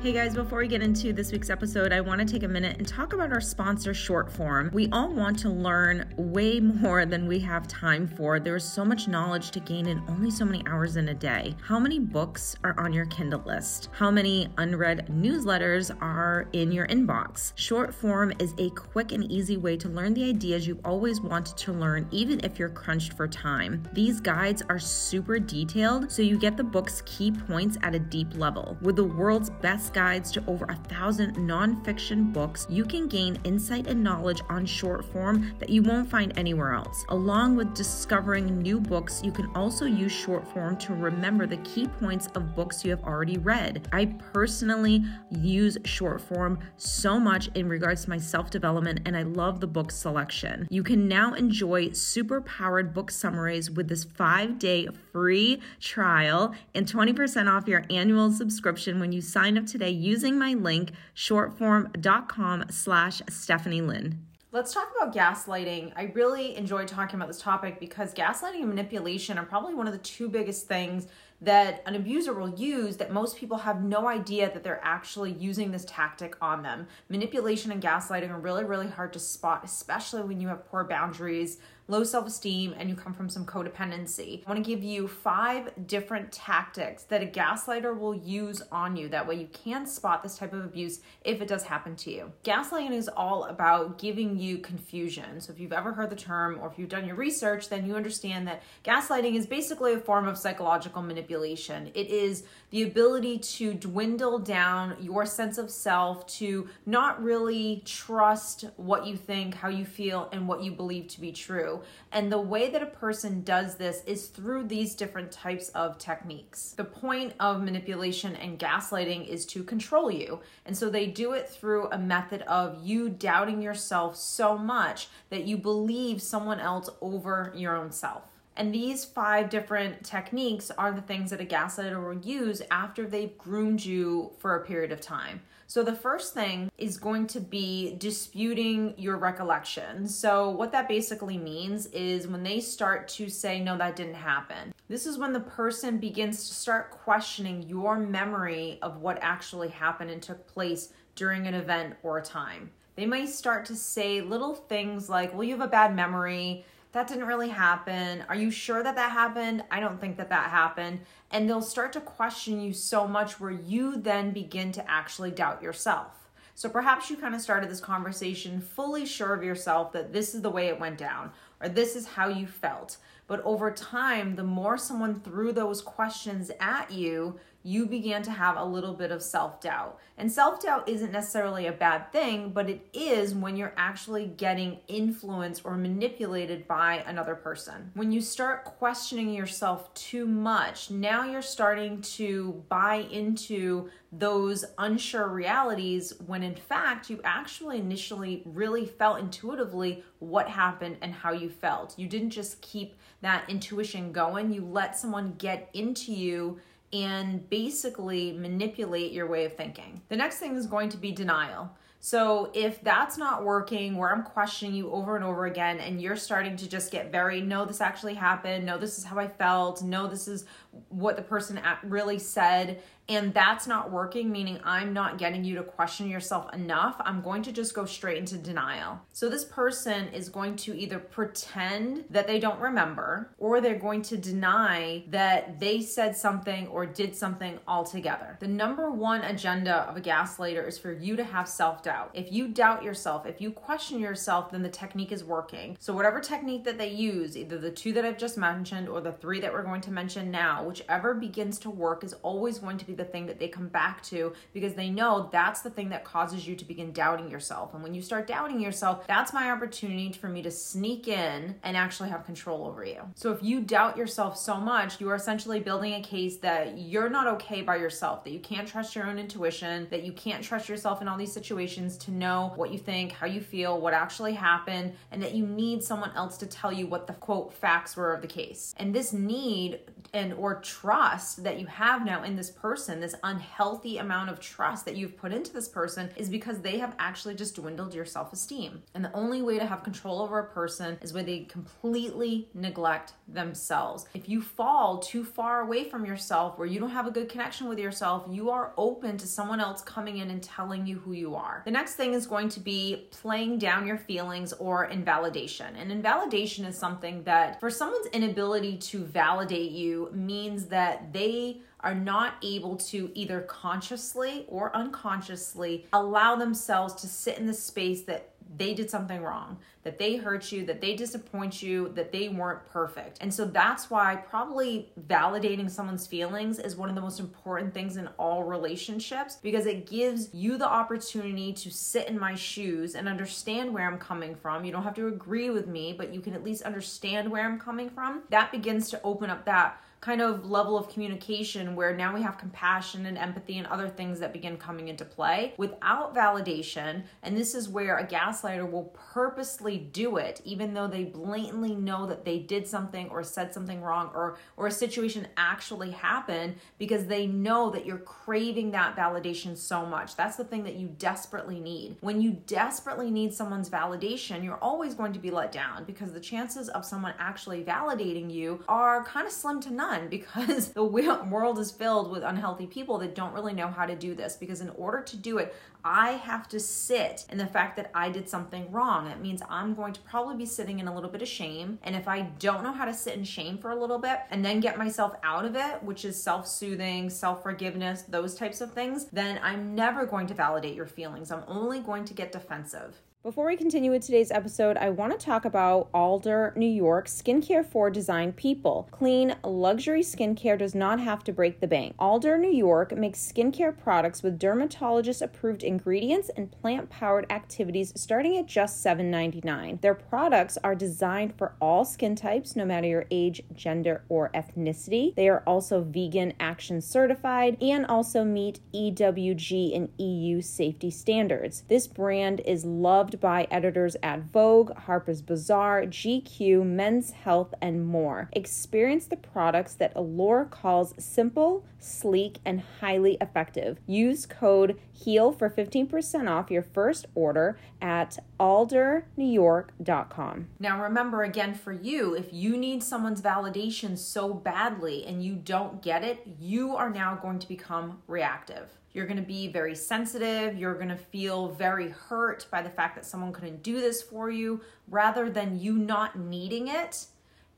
Hey guys, before we get into this week's episode, I want to take a minute and talk about our sponsor, Shortform. We all want to learn way more than we have time for. There is so much knowledge to gain in only so many hours in a day. How many books are on your Kindle list? How many unread newsletters are in your inbox? Shortform is a quick and easy way to learn the ideas you've always wanted to learn, even if you're crunched for time. These guides are super detailed, so you get the book's key points at a deep level. With the world's best guides to over a thousand nonfiction books, you can gain insight and knowledge on Shortform that you won't find anywhere else. Along with discovering new books, you can also use Shortform to remember the key points of books you have already read. I personally use Shortform so much in regards to my self development, and I love the book selection. You can now enjoy super powered book summaries with this five day free trial and 20% off your annual subscription when you sign up today using my link shortform.com slash Stephanie Lynn. Let's talk about gaslighting. I really enjoy talking about this topic because gaslighting and manipulation are probably one of the two biggest things that an abuser will use that most people have no idea that they're actually using this tactic on them. Manipulation and gaslighting are really, really hard to spot, especially when you have poor boundaries low self esteem, and you come from some codependency. I want to give you five different tactics that a gaslighter will use on you. That way, you can spot this type of abuse if it does happen to you. Gaslighting is all about giving you confusion. So, if you've ever heard the term or if you've done your research, then you understand that gaslighting is basically a form of psychological manipulation. It is the ability to dwindle down your sense of self, to not really trust what you think, how you feel, and what you believe to be true. And the way that a person does this is through these different types of techniques. The point of manipulation and gaslighting is to control you. And so they do it through a method of you doubting yourself so much that you believe someone else over your own self. And these five different techniques are the things that a gaslighter will use after they've groomed you for a period of time. So the first thing is going to be disputing your recollection. So what that basically means is when they start to say, no, that didn't happen. This is when the person begins to start questioning your memory of what actually happened and took place during an event or a time. They might start to say little things like, well, you have a bad memory that didn't really happen. Are you sure that that happened? I don't think that that happened. And they'll start to question you so much where you then begin to actually doubt yourself. So perhaps you kind of started this conversation fully sure of yourself that this is the way it went down or this is how you felt. But over time, the more someone threw those questions at you, you began to have a little bit of self doubt. And self doubt isn't necessarily a bad thing, but it is when you're actually getting influenced or manipulated by another person. When you start questioning yourself too much, now you're starting to buy into those unsure realities when in fact you actually initially really felt intuitively what happened and how you felt. You didn't just keep that intuition going, you let someone get into you and basically manipulate your way of thinking. The next thing is going to be denial. So if that's not working, where I'm questioning you over and over again, and you're starting to just get very, no, this actually happened, no, this is how I felt, no, this is what the person really said, and that's not working, meaning I'm not getting you to question yourself enough, I'm going to just go straight into denial. So this person is going to either pretend that they don't remember or they're going to deny that they said something or did something altogether. The number one agenda of a gaslighter is for you to have self doubt. If you doubt yourself, if you question yourself, then the technique is working. So, whatever technique that they use, either the two that I've just mentioned or the three that we're going to mention now, whichever begins to work is always going to be the thing that they come back to because they know that's the thing that causes you to begin doubting yourself. And when you start doubting yourself, that's my opportunity for me to sneak in and actually have control over you. So if you doubt yourself so much, you are essentially building a case that you're not okay by yourself, that you can't trust your own intuition, that you can't trust yourself in all these situations to know what you think, how you feel, what actually happened, and that you need someone else to tell you what the quote facts were of the case. And this need and or trust that you have now in this person, this unhealthy amount of trust that you've put into this person is because they have actually just dwindled your self-esteem. And the only way to have control over a person is when they completely neglect themselves. If you fall too far away from yourself where you don't have a good connection with yourself, you are open to someone else coming in and telling you who you are. The next thing is going to be playing down your feelings or invalidation. And invalidation is something that for someone's inability to validate you means that they are not able to either consciously or unconsciously allow themselves to sit in the space that they did something wrong, that they hurt you, that they disappoint you, that they weren't perfect. And so that's why probably validating someone's feelings is one of the most important things in all relationships because it gives you the opportunity to sit in my shoes and understand where I'm coming from. You don't have to agree with me, but you can at least understand where I'm coming from. That begins to open up that kind of level of communication where now we have compassion and empathy and other things that begin coming into play without validation. And this is where a gaslighter will purposely do it, even though they blatantly know that they did something or said something wrong or, or a situation actually happened because they know that you're craving that validation so much. That's the thing that you desperately need. When you desperately need someone's validation, you're always going to be let down because the chances of someone actually validating you are kind of slim to none because the world is filled with unhealthy people that don't really know how to do this. Because in order to do it, I have to sit in the fact that I did something wrong. It means I'm going to probably be sitting in a little bit of shame. And if I don't know how to sit in shame for a little bit and then get myself out of it, which is self soothing, self forgiveness, those types of things, then I'm never going to validate your feelings. I'm only going to get defensive. Before we continue with today's episode, I want to talk about Alder, New York, skincare for design people. Clean, luxury skincare does not have to break the bank. Alder, New York makes skincare products with dermatologist approved ingredients and plant powered activities starting at just $7.99. Their products are designed for all skin types, no matter your age, gender, or ethnicity. They are also vegan action certified and also meet EWG and EU safety standards. This brand is loved by editors at Vogue, Harper's Bazaar, GQ, Men's Health, and more. Experience the products that Allure calls simple, sleek, and highly effective. Use code HEAL for 15% off your first order at aldernewyork.com. Now, remember again for you, if you need someone's validation so badly and you don't get it, you are now going to become reactive. You're going to be very sensitive. You're going to feel very hurt by the fact that someone couldn't do this for you rather than you not needing it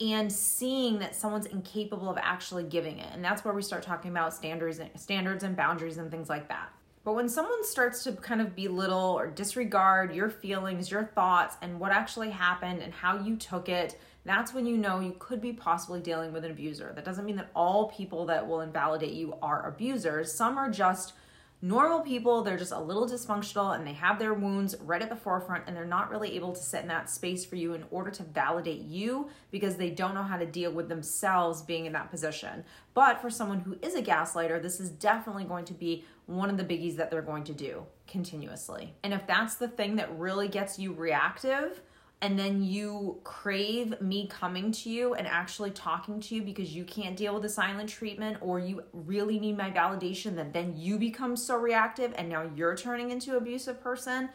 and seeing that someone's incapable of actually giving it. And that's where we start talking about standards and standards and boundaries and things like that. But when someone starts to kind of belittle or disregard your feelings, your thoughts, and what actually happened and how you took it, that's when you know you could be possibly dealing with an abuser. That doesn't mean that all people that will invalidate you are abusers. Some are just normal people, they're just a little dysfunctional and they have their wounds right at the forefront and they're not really able to sit in that space for you in order to validate you because they don't know how to deal with themselves being in that position. But for someone who is a gaslighter, this is definitely going to be one of the biggies that they're going to do continuously. And if that's the thing that really gets you reactive, and then you crave me coming to you and actually talking to you because you can't deal with the silent treatment or you really need my validation that then you become so reactive and now you're turning into an abusive person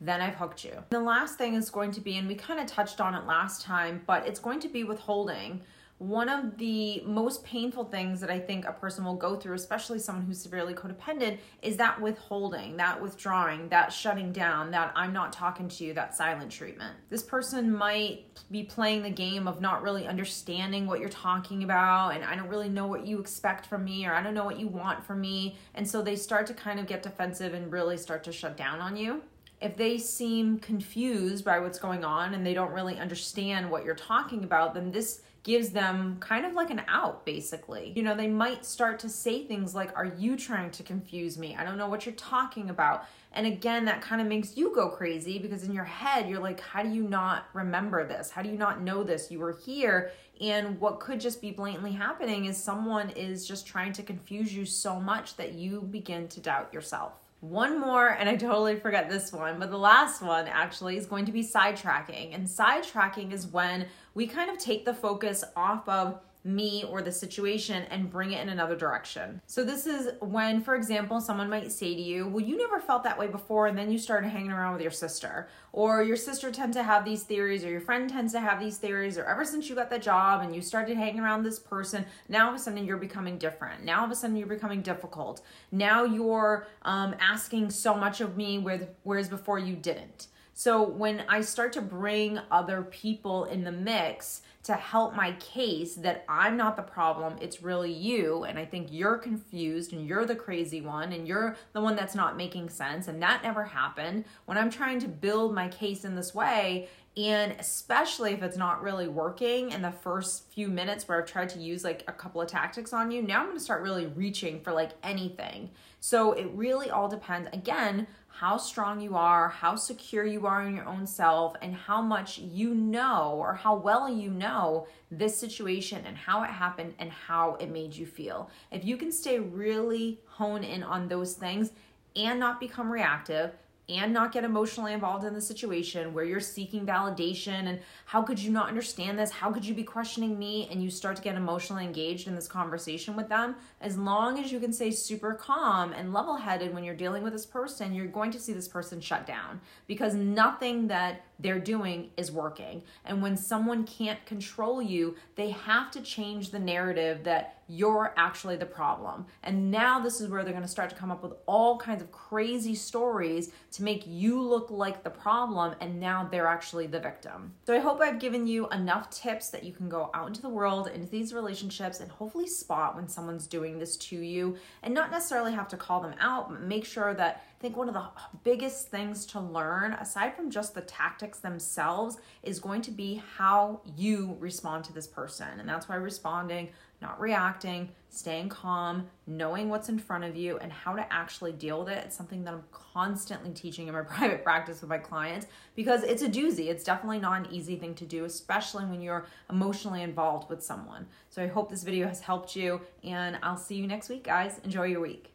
then I've hooked you. The last thing is going to be, and we kind of touched on it last time, but it's going to be withholding one of the most painful things that I think a person will go through, especially someone who's severely codependent, is that withholding, that withdrawing, that shutting down, that I'm not talking to you, that silent treatment. This person might be playing the game of not really understanding what you're talking about, and I don't really know what you expect from me, or I don't know what you want from me. And so they start to kind of get defensive and really start to shut down on you if they seem confused by what's going on and they don't really understand what you're talking about, then this gives them kind of like an out, basically. You know, they might start to say things like, Are you trying to confuse me? I don't know what you're talking about. And again, that kind of makes you go crazy because in your head, you're like, How do you not remember this? How do you not know this? You were here. And what could just be blatantly happening is someone is just trying to confuse you so much that you begin to doubt yourself. One more, and I totally forget this one, but the last one actually is going to be sidetracking. And sidetracking is when we kind of take the focus off of me or the situation and bring it in another direction. So, this is when, for example, someone might say to you, Well, you never felt that way before, and then you started hanging around with your sister. Or your sister tends to have these theories, or your friend tends to have these theories, or ever since you got the job and you started hanging around this person, now all of a sudden you're becoming different. Now all of a sudden you're becoming difficult. Now you're um, asking so much of me, whereas before you didn't. So, when I start to bring other people in the mix, to help my case that I'm not the problem, it's really you. And I think you're confused and you're the crazy one and you're the one that's not making sense. And that never happened. When I'm trying to build my case in this way, and especially if it's not really working in the first few minutes where I've tried to use like a couple of tactics on you, now I'm gonna start really reaching for like anything. So it really all depends, again, how strong you are, how secure you are in your own self, and how much you know or how well you know this situation and how it happened and how it made you feel. If you can stay really hone in on those things and not become reactive, and not get emotionally involved in the situation where you're seeking validation and how could you not understand this? How could you be questioning me? And you start to get emotionally engaged in this conversation with them. As long as you can stay super calm and level headed when you're dealing with this person, you're going to see this person shut down because nothing that they're doing is working. And when someone can't control you, they have to change the narrative that you're actually the problem. And now this is where they're going to start to come up with all kinds of crazy stories to make you look like the problem and now they're actually the victim. So I hope I've given you enough tips that you can go out into the world, into these relationships and hopefully spot when someone's doing this to you and not necessarily have to call them out, but make sure that think one of the biggest things to learn aside from just the tactics themselves is going to be how you respond to this person. And that's why responding not reacting, staying calm, knowing what's in front of you, and how to actually deal with it. It's something that I'm constantly teaching in my private practice with my clients because it's a doozy. It's definitely not an easy thing to do, especially when you're emotionally involved with someone. So I hope this video has helped you, and I'll see you next week, guys. Enjoy your week.